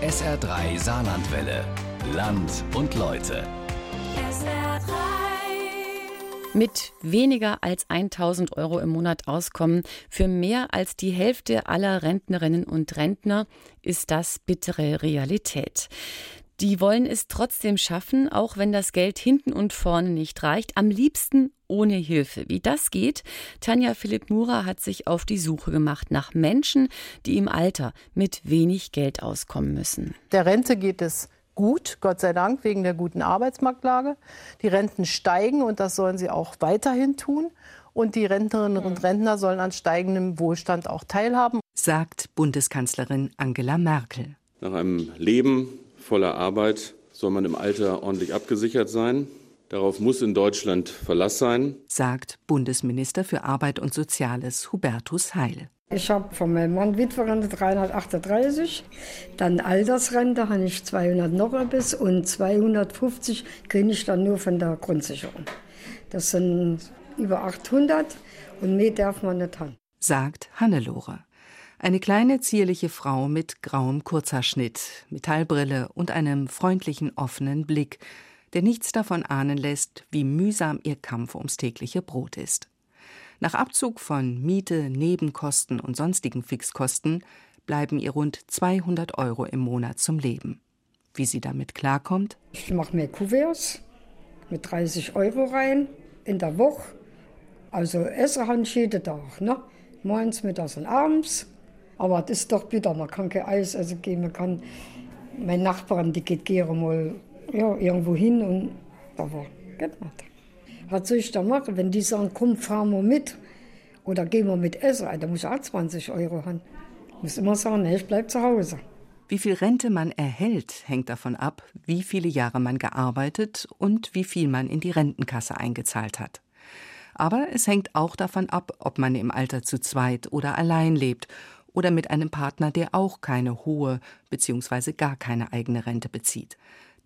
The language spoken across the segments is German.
SR3 Saarlandwelle. Land und Leute. SR3. Mit weniger als 1000 Euro im Monat auskommen für mehr als die Hälfte aller Rentnerinnen und Rentner ist das bittere Realität. Die wollen es trotzdem schaffen, auch wenn das Geld hinten und vorne nicht reicht. Am liebsten ohne Hilfe. Wie das geht? Tanja Philipp Mura hat sich auf die Suche gemacht nach Menschen, die im Alter mit wenig Geld auskommen müssen. Der Rente geht es gut, Gott sei Dank, wegen der guten Arbeitsmarktlage. Die Renten steigen und das sollen sie auch weiterhin tun. Und die Rentnerinnen und Rentner sollen an steigendem Wohlstand auch teilhaben. Sagt Bundeskanzlerin Angela Merkel. Nach einem Leben voller Arbeit soll man im Alter ordentlich abgesichert sein. Darauf muss in Deutschland Verlass sein, sagt Bundesminister für Arbeit und Soziales Hubertus Heil. Ich habe von meinem Mann Witwerrente 338, dann Altersrente habe ich 200 noch bis und 250 kriege ich dann nur von der Grundsicherung. Das sind über 800 und mehr darf man nicht haben. Sagt Hannelore. Eine kleine zierliche Frau mit grauem Kurzhaarschnitt, Metallbrille und einem freundlichen offenen Blick, der nichts davon ahnen lässt, wie mühsam ihr Kampf ums tägliche Brot ist. Nach Abzug von Miete, Nebenkosten und sonstigen Fixkosten bleiben ihr rund 200 Euro im Monat zum Leben. Wie sie damit klarkommt? Ich mache mir Kuverts mit 30 Euro rein in der Woche. Also ich jeden Tag, ne? Morgens, mittags und abends. Aber das ist doch bitter, man kann kein Eis essen gehen, man kann... Meine Nachbarin, die geht gerne mal ja, irgendwo hin und da war, nicht. Was soll ich da machen, wenn die sagen, komm, fahren wir mit oder gehen wir mit essen, da muss ich auch 20 Euro haben. Ich muss immer sagen, nee, ich bleib zu Hause. Wie viel Rente man erhält, hängt davon ab, wie viele Jahre man gearbeitet und wie viel man in die Rentenkasse eingezahlt hat. Aber es hängt auch davon ab, ob man im Alter zu zweit oder allein lebt oder mit einem Partner, der auch keine hohe bzw. gar keine eigene Rente bezieht.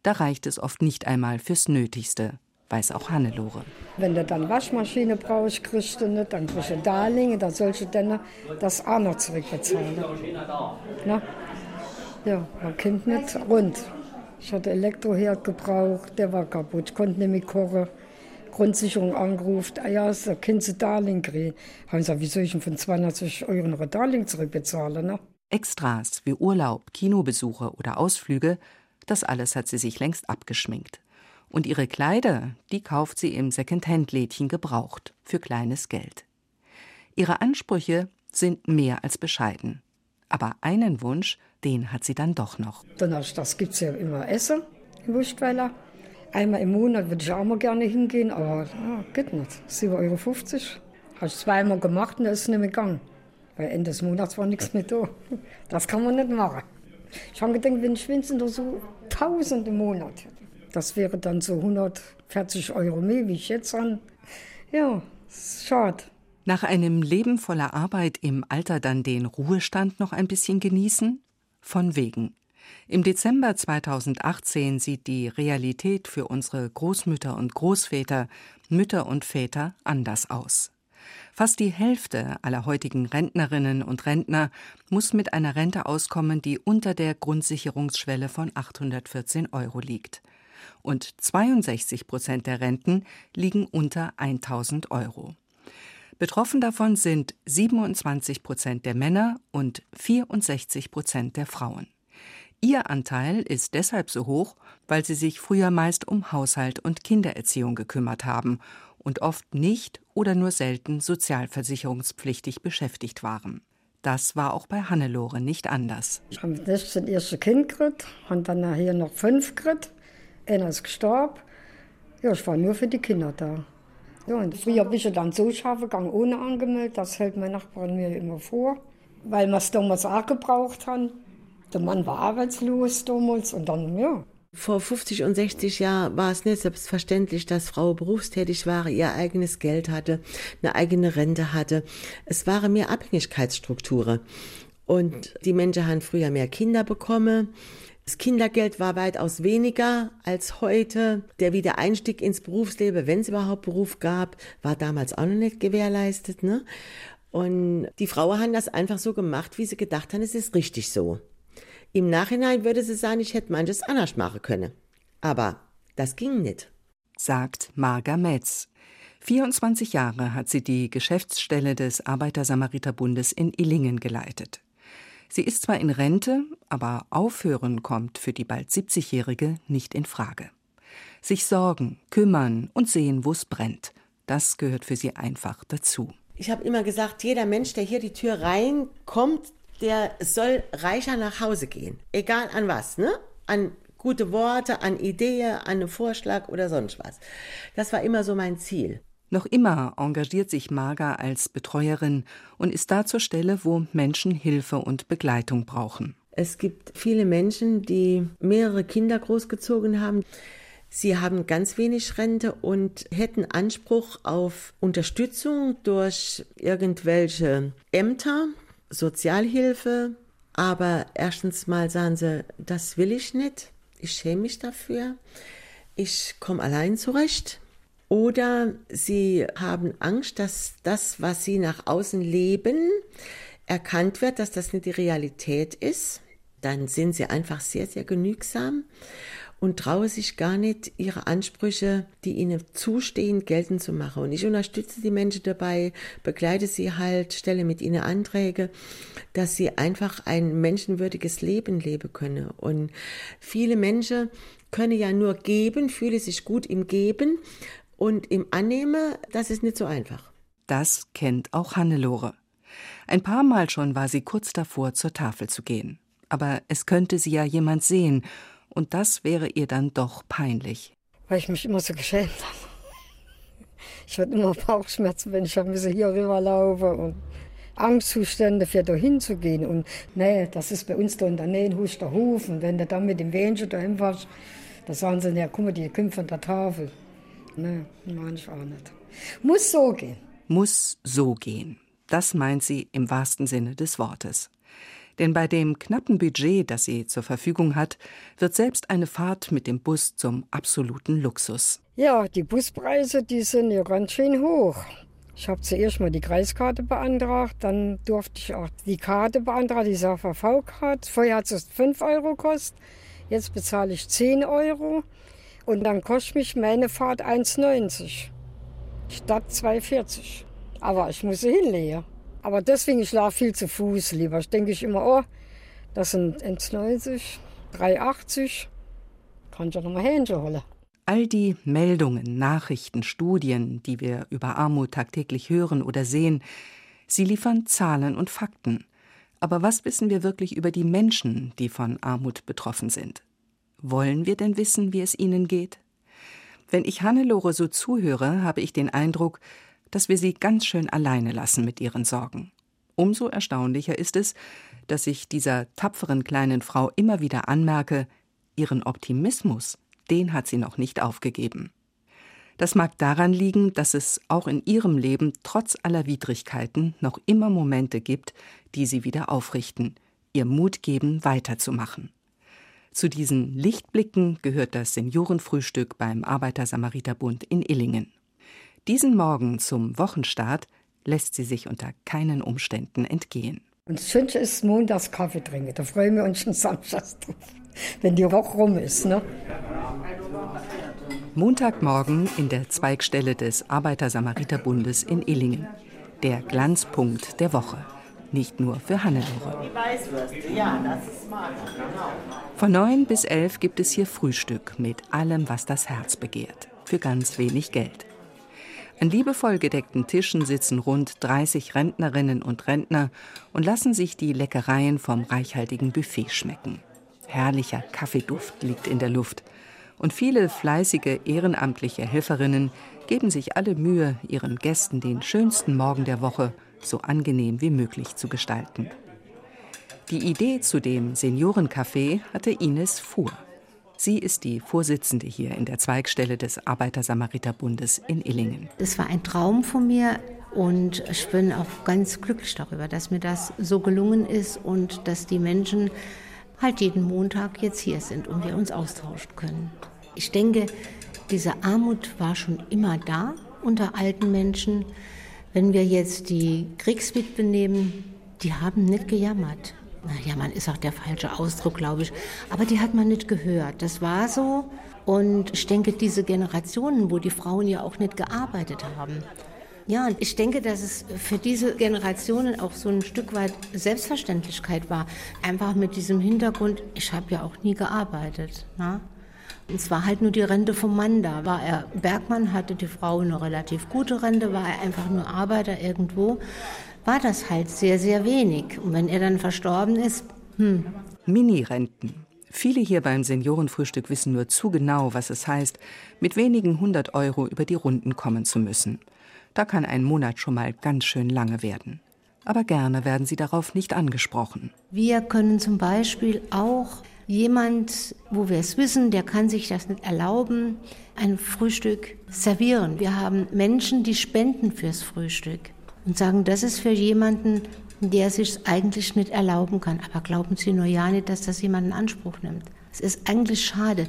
Da reicht es oft nicht einmal fürs Nötigste, weiß auch Hannelore. Wenn du dann Waschmaschine brauchst, kriegst du nicht, dann kriegst du Darlehen, da sollst du dann das auch noch zurückbezahlen. Na? Ja, man kommt nicht rund. Ich hatte Elektroherd gebraucht, der war kaputt, ich konnte nicht mehr kochen. Grundsicherung angerufen, ah ja, da können Sie Darlehen kriegen. Haben gesagt, wie soll ich denn von 260 Euro noch ein Darlehen zurückbezahlen? Ne? Extras wie Urlaub, Kinobesuche oder Ausflüge, das alles hat sie sich längst abgeschminkt. Und ihre Kleider, die kauft sie im Secondhand-Lädchen gebraucht, für kleines Geld. Ihre Ansprüche sind mehr als bescheiden. Aber einen Wunsch, den hat sie dann doch noch. Das gibt's ja immer Essen im Wurstweiler. Einmal im Monat würde ich auch mal gerne hingehen, aber ah, geht nicht. 7,50 Euro. Habe ich zweimal gemacht und das ist nicht mehr gegangen. Weil Ende des Monats war nichts mehr da. Das kann man nicht machen. Ich habe gedacht, wenn ich wenigstens so 1000 im Monat hätte, das wäre dann so 140 Euro mehr, wie ich jetzt an. Ja, schade. Nach einem Leben voller Arbeit im Alter dann den Ruhestand noch ein bisschen genießen? Von wegen. Im Dezember 2018 sieht die Realität für unsere Großmütter und Großväter, Mütter und Väter anders aus. Fast die Hälfte aller heutigen Rentnerinnen und Rentner muss mit einer Rente auskommen, die unter der Grundsicherungsschwelle von 814 Euro liegt. Und 62 Prozent der Renten liegen unter 1000 Euro. Betroffen davon sind 27 Prozent der Männer und 64 Prozent der Frauen. Ihr Anteil ist deshalb so hoch, weil sie sich früher meist um Haushalt und Kindererziehung gekümmert haben und oft nicht oder nur selten sozialversicherungspflichtig beschäftigt waren. Das war auch bei Hannelore nicht anders. Ich habe das erste Kind gekriegt, und dann nachher noch fünf gekriegt. Einer ist gestorben. Ja, ich war nur für die Kinder da. Ja, und früher bin ich dann so scharfe gegangen, ohne angemeldet. Das hält mein Nachbarin mir immer vor, weil wir es damals auch gebraucht haben. Der Mann war arbeitslos damals und dann, ja. Vor 50 und 60 Jahren war es nicht selbstverständlich, dass Frau berufstätig war, ihr eigenes Geld hatte, eine eigene Rente hatte. Es waren mehr Abhängigkeitsstrukturen. Und die Menschen haben früher mehr Kinder bekommen. Das Kindergeld war weitaus weniger als heute. Der Wiedereinstieg ins Berufsleben, wenn es überhaupt Beruf gab, war damals auch noch nicht gewährleistet. Ne? Und die Frauen haben das einfach so gemacht, wie sie gedacht haben, es ist richtig so. Im Nachhinein würde sie sagen, ich hätte manches anders machen können. Aber das ging nicht. Sagt Marga Metz. 24 Jahre hat sie die Geschäftsstelle des Arbeiter-Samariter-Bundes in Illingen geleitet. Sie ist zwar in Rente, aber aufhören kommt für die bald 70-Jährige nicht in Frage. Sich sorgen, kümmern und sehen, wo es brennt, das gehört für sie einfach dazu. Ich habe immer gesagt, jeder Mensch, der hier die Tür reinkommt, der soll reicher nach Hause gehen. Egal an was, ne? An gute Worte, an Ideen, an einen Vorschlag oder sonst was. Das war immer so mein Ziel. Noch immer engagiert sich Marga als Betreuerin und ist da zur Stelle, wo Menschen Hilfe und Begleitung brauchen. Es gibt viele Menschen, die mehrere Kinder großgezogen haben. Sie haben ganz wenig Rente und hätten Anspruch auf Unterstützung durch irgendwelche Ämter, Sozialhilfe. Aber erstens mal sagen sie, das will ich nicht. Ich schäme mich dafür. Ich komme allein zurecht. Oder sie haben Angst, dass das, was sie nach außen leben, erkannt wird, dass das nicht die Realität ist. Dann sind sie einfach sehr, sehr genügsam und trauen sich gar nicht, ihre Ansprüche, die ihnen zustehen, geltend zu machen. Und ich unterstütze die Menschen dabei, begleite sie halt, stelle mit ihnen Anträge, dass sie einfach ein menschenwürdiges Leben leben können. Und viele Menschen können ja nur geben, fühlen sich gut im Geben und im Annehme, das ist nicht so einfach. Das kennt auch Hannelore. Ein paar Mal schon war sie kurz davor, zur Tafel zu gehen. Aber es könnte sie ja jemand sehen, und das wäre ihr dann doch peinlich. Weil ich mich immer so geschämt habe. Ich hatte immer Bauchschmerzen, wenn ich ein bisschen hier rüberlaufe und Angstzustände, für da hinzugehen. Und nee, das ist bei uns da in der Nähe in Husterhof. Und wenn du dann mit dem Wähnchen dahin warst, da sagen sie, ja, guck mal, die kommt von der Tafel. Nee, meine ich auch nicht. Muss so gehen. Muss so gehen. Das meint sie im wahrsten Sinne des Wortes. Denn bei dem knappen Budget, das sie zur Verfügung hat, wird selbst eine Fahrt mit dem Bus zum absoluten Luxus. Ja, die Buspreise, die sind ja ganz schön hoch. Ich habe zuerst mal die Kreiskarte beantragt, dann durfte ich auch die Karte beantragen, die SAVV-Karte. Vorher hat es 5 Euro gekostet, jetzt bezahle ich 10 Euro. Und dann kostet mich meine Fahrt 1,90 statt 2,40. Aber ich muss sie hinlegen. Aber deswegen, ich laufe viel zu Fuß lieber. Ich denke ich immer, oh, das sind 1,90, 3,80. Kann ich ja nochmal Hähnchen holen. All die Meldungen, Nachrichten, Studien, die wir über Armut tagtäglich hören oder sehen, sie liefern Zahlen und Fakten. Aber was wissen wir wirklich über die Menschen, die von Armut betroffen sind? Wollen wir denn wissen, wie es ihnen geht? Wenn ich Hannelore so zuhöre, habe ich den Eindruck, dass wir sie ganz schön alleine lassen mit ihren Sorgen. Umso erstaunlicher ist es, dass ich dieser tapferen kleinen Frau immer wieder anmerke, ihren Optimismus, den hat sie noch nicht aufgegeben. Das mag daran liegen, dass es auch in ihrem Leben trotz aller Widrigkeiten noch immer Momente gibt, die sie wieder aufrichten, ihr Mut geben, weiterzumachen. Zu diesen Lichtblicken gehört das Seniorenfrühstück beim Arbeiter-Samariter-Bund in Illingen. Diesen Morgen zum Wochenstart lässt sie sich unter keinen Umständen entgehen. Und das Schönste ist montags Kaffee trinken. Da freuen wir uns schon samstags drauf, wenn die Woche rum ist. Ne? Montagmorgen in der Zweigstelle des Arbeiter-Samariter-Bundes in Illingen. Der Glanzpunkt der Woche nicht nur für Hannelore. Von neun bis elf gibt es hier Frühstück mit allem, was das Herz begehrt, für ganz wenig Geld. An liebevoll gedeckten Tischen sitzen rund 30 Rentnerinnen und Rentner und lassen sich die Leckereien vom reichhaltigen Buffet schmecken. Herrlicher Kaffeeduft liegt in der Luft. Und viele fleißige ehrenamtliche Helferinnen geben sich alle Mühe, ihren Gästen den schönsten Morgen der Woche so angenehm wie möglich zu gestalten. Die Idee zu dem Seniorencafé hatte Ines Fuhr. Sie ist die Vorsitzende hier in der Zweigstelle des Arbeiter-Samariter-Bundes in Illingen. Es war ein Traum von mir und ich bin auch ganz glücklich darüber, dass mir das so gelungen ist und dass die Menschen halt jeden Montag jetzt hier sind und wir uns austauschen können. Ich denke, diese Armut war schon immer da unter alten Menschen. Wenn wir jetzt die Kriegswitwen nehmen, die haben nicht gejammert. Naja, man ist auch der falsche Ausdruck, glaube ich, aber die hat man nicht gehört. Das war so. Und ich denke, diese Generationen, wo die Frauen ja auch nicht gearbeitet haben, ja, und ich denke, dass es für diese Generationen auch so ein Stück weit Selbstverständlichkeit war. Einfach mit diesem Hintergrund, ich habe ja auch nie gearbeitet. Ne? Und es war halt nur die Rente vom Mann da. War er Bergmann, hatte die Frau eine relativ gute Rente, war er einfach nur Arbeiter irgendwo, war das halt sehr, sehr wenig. Und wenn er dann verstorben ist, hm. Mini-Renten. Viele hier beim Seniorenfrühstück wissen nur zu genau, was es heißt, mit wenigen hundert Euro über die Runden kommen zu müssen. Da kann ein Monat schon mal ganz schön lange werden. Aber gerne werden sie darauf nicht angesprochen. Wir können zum Beispiel auch jemand, wo wir es wissen, der kann sich das nicht erlauben, ein Frühstück servieren. Wir haben Menschen, die spenden fürs Frühstück und sagen, das ist für jemanden, der sich eigentlich nicht erlauben kann. Aber glauben Sie nur ja nicht, dass das jemand in Anspruch nimmt. Es ist eigentlich schade.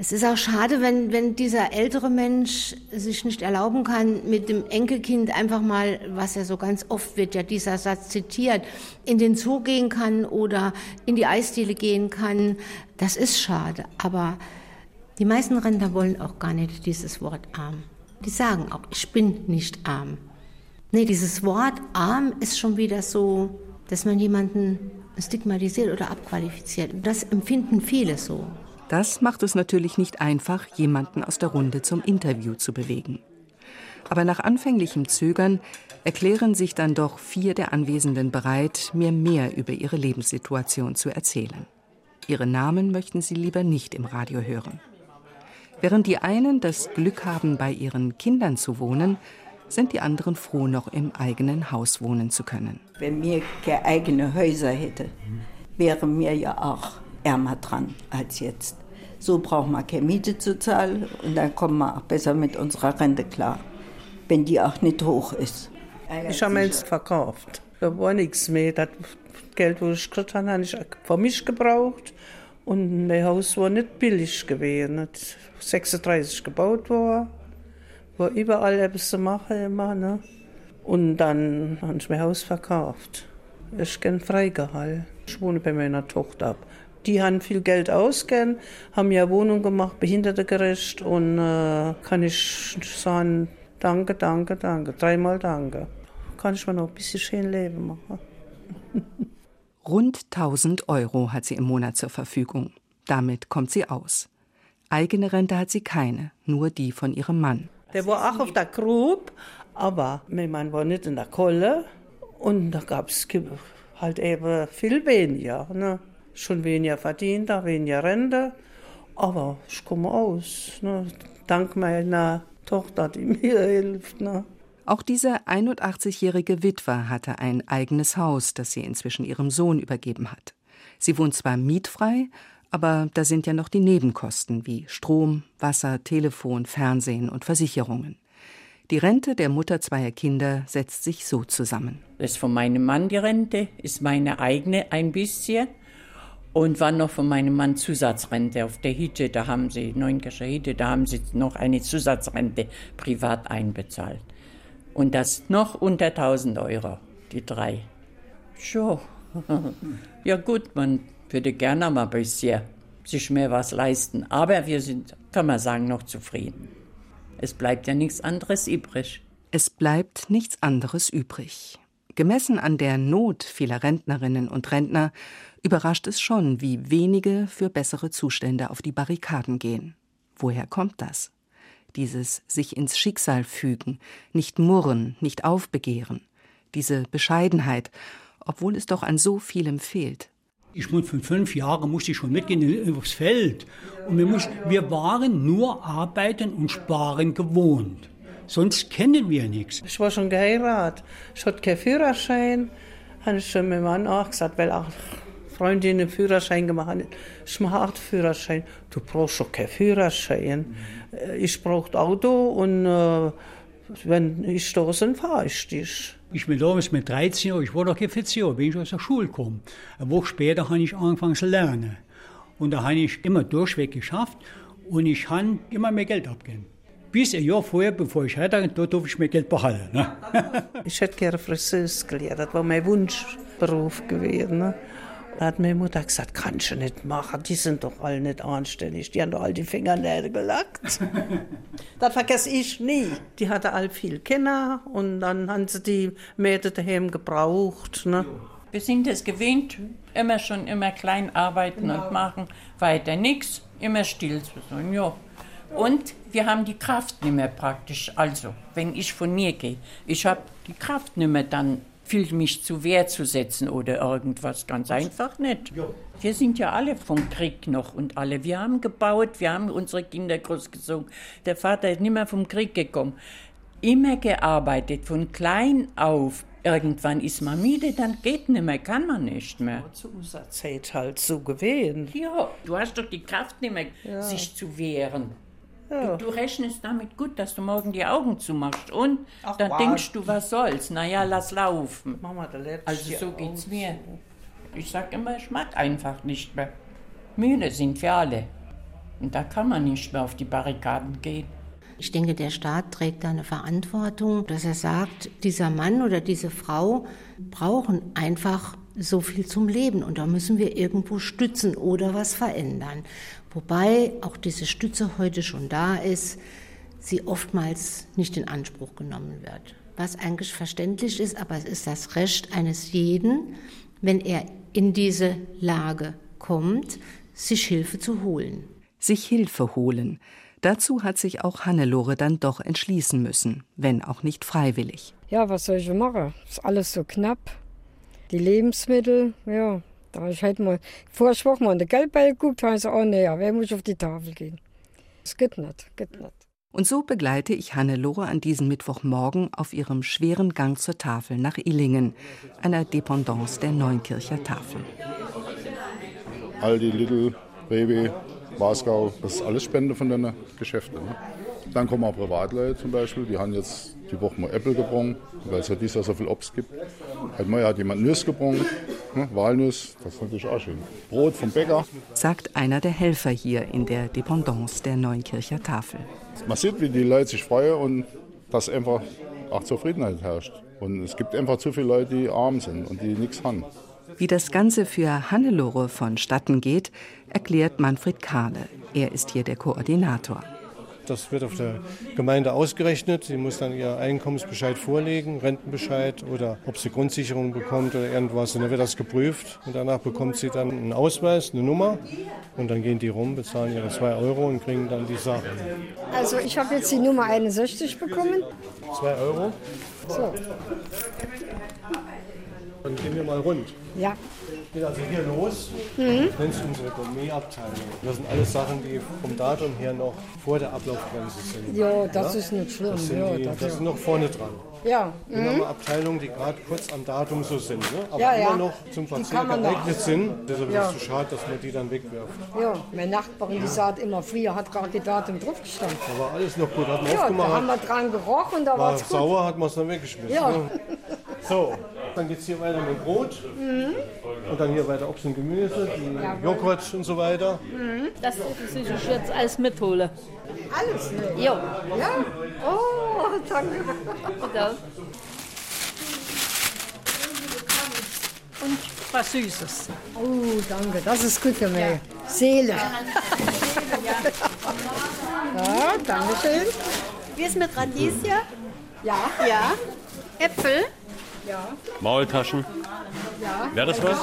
Es ist auch schade, wenn, wenn dieser ältere Mensch sich nicht erlauben kann, mit dem Enkelkind einfach mal, was ja so ganz oft wird, ja dieser Satz zitiert, in den Zoo gehen kann oder in die Eisdiele gehen kann. Das ist schade. Aber die meisten Rentner wollen auch gar nicht dieses Wort arm. Die sagen auch, ich bin nicht arm. Nee, dieses Wort arm ist schon wieder so, dass man jemanden stigmatisiert oder abqualifiziert. Das empfinden viele so. Das macht es natürlich nicht einfach, jemanden aus der Runde zum Interview zu bewegen. Aber nach anfänglichem Zögern erklären sich dann doch vier der Anwesenden bereit, mir mehr über ihre Lebenssituation zu erzählen. Ihre Namen möchten sie lieber nicht im Radio hören. Während die einen das Glück haben, bei ihren Kindern zu wohnen, sind die anderen froh, noch im eigenen Haus wohnen zu können. Wenn wir keine eigene Häuser hätten, wären wir ja auch ärmer dran als jetzt. So braucht man keine Miete zu zahlen und dann kommen wir auch besser mit unserer Rente klar, wenn die auch nicht hoch ist. Ich habe jetzt verkauft. Da war nichts mehr. Das Geld, das ich gekriegt habe, habe ich für mich gebraucht. Und mein Haus war nicht billig gewesen. 36 gebaut war, war überall etwas zu machen immer. Ne? Und dann habe ich mein Haus verkauft. Ich bin freigehalten. Ich wohne bei meiner Tochter ab die haben viel Geld ausgegeben, haben ja Wohnung gemacht, behindertegerecht und äh, kann ich sagen, danke, danke, danke, dreimal danke. Kann ich mir noch ein bisschen schön Leben machen. Rund 1000 Euro hat sie im Monat zur Verfügung. Damit kommt sie aus. Eigene Rente hat sie keine, nur die von ihrem Mann. Der war auch auf der Grube, aber mein Mann war nicht in der Kolle und da gab es halt eben viel weniger. Ne? schon weniger verdient, weniger Rente. Aber ich komme aus, ne? dank meiner Tochter, die mir hilft. Ne? Auch diese 81-jährige Witwe hatte ein eigenes Haus, das sie inzwischen ihrem Sohn übergeben hat. Sie wohnt zwar mietfrei, aber da sind ja noch die Nebenkosten wie Strom, Wasser, Telefon, Fernsehen und Versicherungen. Die Rente der Mutter zweier Kinder setzt sich so zusammen. Das ist von meinem Mann die Rente, ist meine eigene ein bisschen. Und war noch von meinem Mann Zusatzrente auf der Hütte, da haben sie, Neunkircher Hütte, da haben sie noch eine Zusatzrente privat einbezahlt. Und das noch unter 1000 Euro, die drei. So. ja gut, man würde gerne mal ein bisschen sich mehr was leisten. Aber wir sind, kann man sagen, noch zufrieden. Es bleibt ja nichts anderes übrig. Es bleibt nichts anderes übrig. Gemessen an der Not vieler Rentnerinnen und Rentner überrascht es schon, wie wenige für bessere Zustände auf die Barrikaden gehen. Woher kommt das? Dieses sich ins Schicksal fügen, nicht murren, nicht aufbegehren, diese Bescheidenheit, obwohl es doch an so vielem fehlt. Ich muss von fünf Jahren musste ich schon mitgehen aufs Feld. Und wir, mussten, wir waren nur arbeiten und sparen gewohnt. Sonst kennen wir nichts. Ich war schon geheiratet. Ich hatte keinen Führerschein. Habe ich schon meinem Mann auch gesagt, weil auch Freundin einen Führerschein gemacht hat. Ich mache auch Führerschein. Du brauchst doch keinen Führerschein. Mhm. Ich brauche Auto und äh, wenn ich bin, fahre ich dich. Ich bin damals mit 13 Jahren, ich war noch kein 14 Jahre, bin ich aus der Schule gekommen. Eine Woche später habe ich angefangen zu lernen. Und da habe ich immer durchweg geschafft und ich habe immer mehr Geld abgegeben. bis ein Jahr vorher, bevor ich heirate, da darf ich mir Geld behalten. Ne? ich hätte gerne Friseuse gelernt, das war mein Wunschberuf gewesen. Ne? Da hat meine Mutter gesagt, kannst du nicht machen, die sind doch alle nicht anständig, die haben doch all die Fingernägel gelackt. das vergesse ich nie. Die hatte all viel Kinder und dann haben sie die Mädchen daheim gebraucht. Ne? Wir sind es gewöhnt, immer schon immer klein arbeiten genau. und machen, weiter nichts, immer still zu sein, ja. Und wir haben die Kraft nicht mehr praktisch. Also, wenn ich von mir gehe, ich habe die Kraft nicht mehr dann viel mich zu Wehr zu setzen oder irgendwas. Ganz einfach nicht. Wir sind ja alle vom Krieg noch und alle. Wir haben gebaut, wir haben unsere Kinder großgezogen. Der Vater ist nicht mehr vom Krieg gekommen. Immer gearbeitet, von klein auf. Irgendwann ist man müde, dann geht nicht mehr, kann man nicht mehr. Zu unserer Zeit halt so gewesen. Ja, du hast doch die Kraft nicht mehr, ja. sich zu wehren. Ja. Du, du, rechnest damit gut, dass du morgen die Augen zumachst. Und Ach, dann wow. denkst du, was soll's? Naja, lass laufen. Mama, also so geht's mir. Ich sag immer, ich mag einfach nicht mehr. Müde sind wir alle. Und da kann man nicht mehr auf die Barrikaden gehen. Ich denke, der Staat trägt da eine Verantwortung, dass er sagt, dieser Mann oder diese Frau brauchen einfach so viel zum Leben und da müssen wir irgendwo stützen oder was verändern. Wobei auch diese Stütze heute schon da ist, sie oftmals nicht in Anspruch genommen wird. Was eigentlich verständlich ist, aber es ist das Recht eines jeden, wenn er in diese Lage kommt, sich Hilfe zu holen. Sich Hilfe holen. Dazu hat sich auch Hannelore dann doch entschließen müssen, wenn auch nicht freiwillig. Ja, was soll ich machen? Ist alles so knapp. Die Lebensmittel, ja, da ich halt mal vor Woche mal in den Geldbeutel geguckt, habe ich gesagt, oh nee, ja, wer muss auf die Tafel gehen? Das geht nicht, geht nicht. Und so begleite ich Hannelore an diesem Mittwochmorgen auf ihrem schweren Gang zur Tafel nach Illingen, einer Dependance der Neunkircher Tafel. Aldi, Lidl, Rewe, Wasgau, das ist alles Spende von den Geschäften. Ne? Dann kommen auch Privatleute zum Beispiel, die haben jetzt die Woche mal Äpfel gebrungen, weil es ja dieses Jahr so viel Obst gibt. Heute Mal hat jemand Nüsse gebrungen, ne, Walnuss, das ist natürlich auch schön. Brot vom Bäcker. Sagt einer der Helfer hier in der Dependance der Neunkircher Tafel. Man sieht, wie die Leute sich freuen und dass einfach auch Zufriedenheit herrscht. Und es gibt einfach zu viele Leute, die arm sind und die nichts haben. Wie das Ganze für Hannelore vonstatten geht, erklärt Manfred Kahle. Er ist hier der Koordinator. Das wird auf der Gemeinde ausgerechnet. Sie muss dann ihr Einkommensbescheid vorlegen, Rentenbescheid oder ob sie Grundsicherung bekommt oder irgendwas. Und dann wird das geprüft und danach bekommt sie dann einen Ausweis, eine Nummer und dann gehen die rum, bezahlen ihre zwei Euro und kriegen dann die Sachen. Also ich habe jetzt die Nummer 61 bekommen. Zwei Euro. So. Dann gehen wir mal rund. Ja. Geht also hier los. Mhm. Nennt sich unsere Gourmet-Abteilung. Das sind alles Sachen, die vom Datum her noch vor der Ablaufgrenze sind. Ja, das ja? ist nicht schlimm. Das sind, ja, die, das, das sind noch vorne dran. Ja. Wir mhm. haben Abteilungen, die gerade kurz am Datum so sind, ne? aber ja, immer noch zum Verzehr geeignet sind. Deshalb ist es zu schade, dass man die dann wegwirft. Ja, meine Nachbarin, die sagt immer, früher hat gar die Datum drauf gestanden. Da war alles noch gut, hat man ja, aufgemacht. da haben wir dran gerochen da war es gut. sauer, hat man es dann weggeschmissen. Ja. Ne? So, dann geht es hier weiter mit Brot. Mhm. Und dann hier weiter Obst und Gemüse. Joghurt und so weiter. Mhm. Das muss ich jetzt alles mitholen. Alles? Ne? Jo. Ja? Oh, danke. Bitte. Und was Süßes. Oh, danke. Das ist gut für mich. Ja. Seele. ja, danke schön. Wie ist mit Radieschen? Ja. Ja. Äpfel? Ja. Maultaschen? Ja. Wäre das was?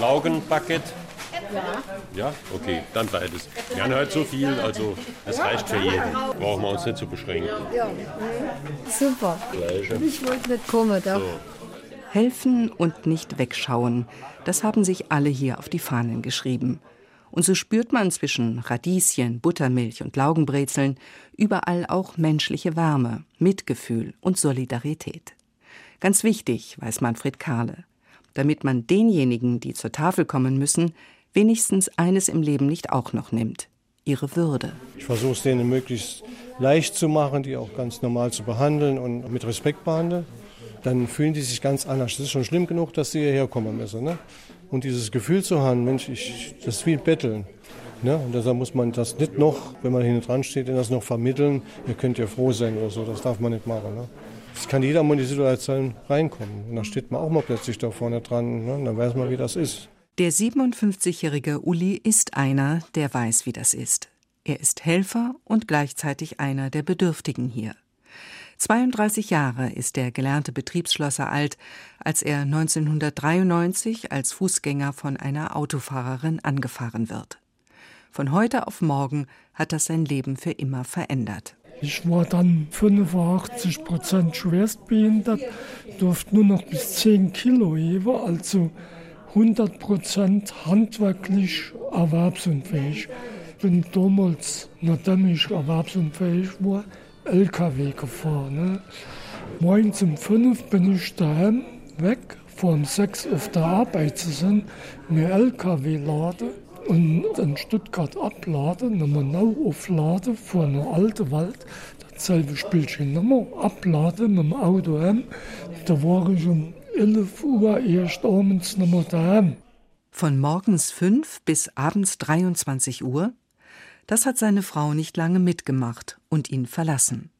Laugenbucket? Ja. Ja? Okay, dann beides. Wir haben halt so viel, also es reicht für jeden. Brauchen wir uns nicht zu beschränken. Ja. Super. Gleiche. Ich wollte nicht kommen. Da. So. Helfen und nicht wegschauen, das haben sich alle hier auf die Fahnen geschrieben. Und so spürt man zwischen Radieschen, Buttermilch und Laugenbrezeln überall auch menschliche Wärme, Mitgefühl und Solidarität. Ganz wichtig, weiß Manfred Kahle, damit man denjenigen, die zur Tafel kommen müssen, wenigstens eines im Leben nicht auch noch nimmt, ihre Würde. Ich versuche es denen möglichst leicht zu machen, die auch ganz normal zu behandeln und mit Respekt behandeln. Dann fühlen die sich ganz anders. Das ist schon schlimm genug, dass sie hierher kommen müssen. Ne? Und dieses Gefühl zu haben, Mensch, ich, das ist wie Betteln. Ne? Und deshalb muss man das nicht noch, wenn man hinten dran steht, das noch vermitteln. Ihr könnt ja froh sein oder so. Das darf man nicht machen. Ne? Es kann jeder mal in die Situation reinkommen. Und dann steht man auch mal plötzlich da vorne dran. Ne? Dann weiß man, wie das ist. Der 57-jährige Uli ist einer, der weiß, wie das ist. Er ist Helfer und gleichzeitig einer der Bedürftigen hier. 32 Jahre ist der gelernte Betriebsschlosser alt, als er 1993 als Fußgänger von einer Autofahrerin angefahren wird. Von heute auf morgen hat das sein Leben für immer verändert. Ich war dann 85 Prozent schwerstbehindert, durfte nur noch bis 10 Kilo heben, also 100 Prozent handwerklich erwerbsunfähig. Bin damals, nachdem ich erwerbsunfähig war, LKW gefahren. Ne? Morgens um 5 bin ich daheim weg, vor um 6 auf der Arbeit zu sein, mir LKW laden und in Stuttgart abladen, nochmal neu aufladen vor einer alten Wald, dasselbe Spielchen nochmal abladen mit dem Auto heim. Da war ich um 11 Uhr erst abends nochmal daheim. Von morgens 5 bis abends 23 Uhr? Das hat seine Frau nicht lange mitgemacht und ihn verlassen.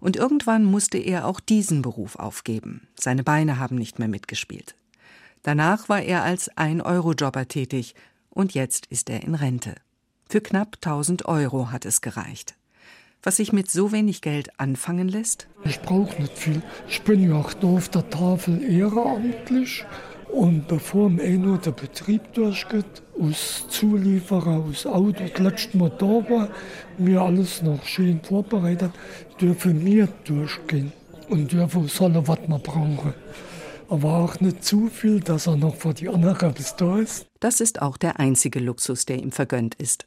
Und irgendwann musste er auch diesen Beruf aufgeben. Seine Beine haben nicht mehr mitgespielt. Danach war er als Ein-Euro-Jobber tätig und jetzt ist er in Rente. Für knapp 1000 Euro hat es gereicht. Was sich mit so wenig Geld anfangen lässt? Ich brauche nicht viel. Ich bin ja auch da auf der Tafel ehrenamtlich. Und bevor im Eno der Betrieb durchgeht, aus Zulieferer, aus Auto, das letzte Mal da war, mir alles noch schön vorbereitet, dürfen wir durchgehen und dürfen alle, was wir brauchen. Aber auch nicht zu viel, dass er noch vor die anderen bis da ist. Das ist auch der einzige Luxus, der ihm vergönnt ist.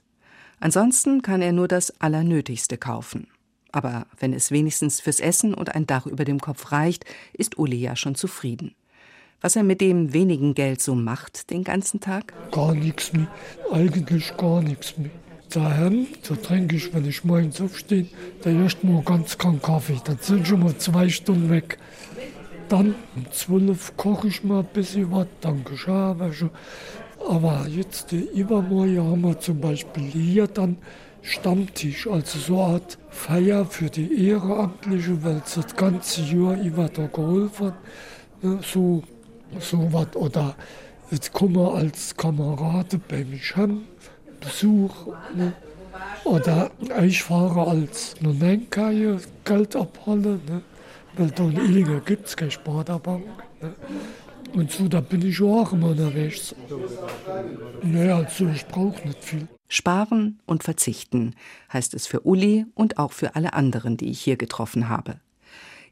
Ansonsten kann er nur das Allernötigste kaufen. Aber wenn es wenigstens fürs Essen und ein Dach über dem Kopf reicht, ist Uli ja schon zufrieden. Was er mit dem wenigen Geld so macht den ganzen Tag? Gar nichts mehr. Eigentlich gar nichts mehr. Daheim, da trinke ich, wenn ich morgens aufstehe, da erst mal ganz keinen Kaffee. Dann sind schon mal zwei Stunden weg. Dann um zwölf koche ich mal ein bisschen was, dann Geschirrwäsche. Aber jetzt übermorgen haben wir zum Beispiel hier dann Stammtisch, also so eine Art Feier für die Ehrenamtliche, weil es das ganze Jahr über da geholfen. Ne, so, so was. Oder jetzt kommen wir als Kamerade bei mich heim, Besuch. Ne? Oder ich fahre als Nonenka Geld abholen. Ne? weil da in Illinger gibt es keine Sparda-Bank. Ne? Und so, da bin ich auch immer unterwegs. Naja, also ich brauche nicht viel. Sparen und verzichten heißt es für Uli und auch für alle anderen, die ich hier getroffen habe.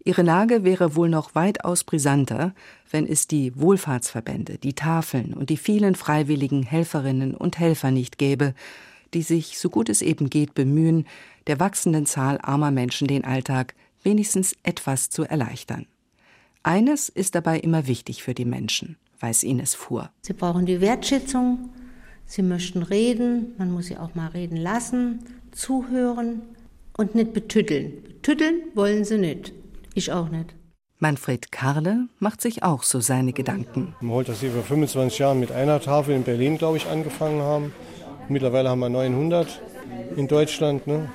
Ihre Lage wäre wohl noch weitaus brisanter, wenn es die Wohlfahrtsverbände, die Tafeln und die vielen freiwilligen Helferinnen und Helfer nicht gäbe, die sich, so gut es eben geht, bemühen, der wachsenden Zahl armer Menschen den Alltag wenigstens etwas zu erleichtern. Eines ist dabei immer wichtig für die Menschen, weiß Ines Fuhr. Sie brauchen die Wertschätzung, sie möchten reden, man muss sie auch mal reden lassen, zuhören und nicht betütteln. Betütteln wollen sie nicht. Ich auch nicht. Manfred Karle macht sich auch so seine Gedanken. Man holt, dass sie vor 25 Jahren mit einer Tafel in Berlin, glaube ich, angefangen haben. Mittlerweile haben wir 900 in Deutschland. Ne?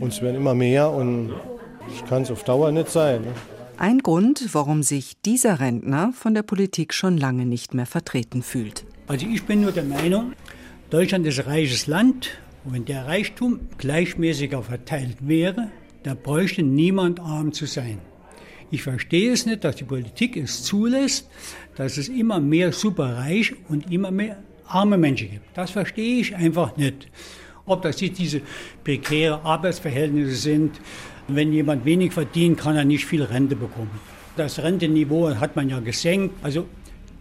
Und es werden immer mehr und das kann es auf Dauer nicht sein. Ne? Ein Grund, warum sich dieser Rentner von der Politik schon lange nicht mehr vertreten fühlt. Also ich bin nur der Meinung, Deutschland ist ein reiches Land und wenn der Reichtum gleichmäßiger verteilt wäre, da bräuchte niemand arm zu sein. Ich verstehe es nicht, dass die Politik es zulässt, dass es immer mehr superreich und immer mehr arme Menschen gibt. Das verstehe ich einfach nicht. Ob das jetzt diese prekäre Arbeitsverhältnisse sind, wenn jemand wenig verdient, kann er nicht viel Rente bekommen. Das Renteniveau hat man ja gesenkt. Also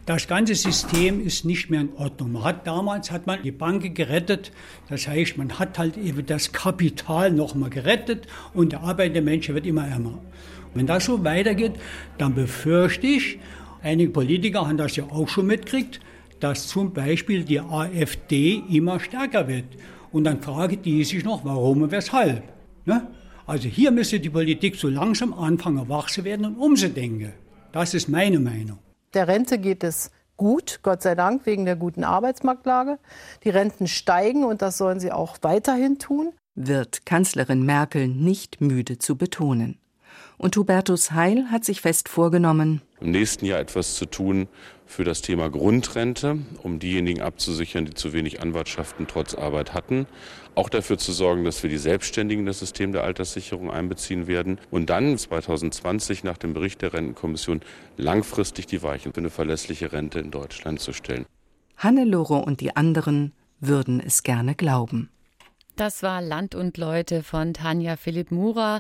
das ganze System ist nicht mehr in Ordnung. Man hat damals hat man die Banken gerettet. Das heißt, man hat halt eben das Kapital nochmal gerettet und der arbeitende Mensch wird immer ärmer. Wenn das so weitergeht, dann befürchte ich, einige Politiker haben das ja auch schon mitgekriegt, dass zum Beispiel die AfD immer stärker wird. Und dann frage die sich noch, warum und weshalb. Ne? Also hier müsste die Politik so langsam anfangen, wach zu werden und umzudenken. Das ist meine Meinung. Der Rente geht es gut, Gott sei Dank, wegen der guten Arbeitsmarktlage. Die Renten steigen und das sollen sie auch weiterhin tun. Wird Kanzlerin Merkel nicht müde zu betonen. Und Hubertus Heil hat sich fest vorgenommen, im nächsten Jahr etwas zu tun für das Thema Grundrente, um diejenigen abzusichern, die zu wenig Anwartschaften trotz Arbeit hatten. Auch dafür zu sorgen, dass wir die Selbstständigen in das System der Alterssicherung einbeziehen werden und dann 2020 nach dem Bericht der Rentenkommission langfristig die Weichen für eine verlässliche Rente in Deutschland zu stellen. Hannelore und die anderen würden es gerne glauben. Das war Land und Leute von Tanja Philipp Mura.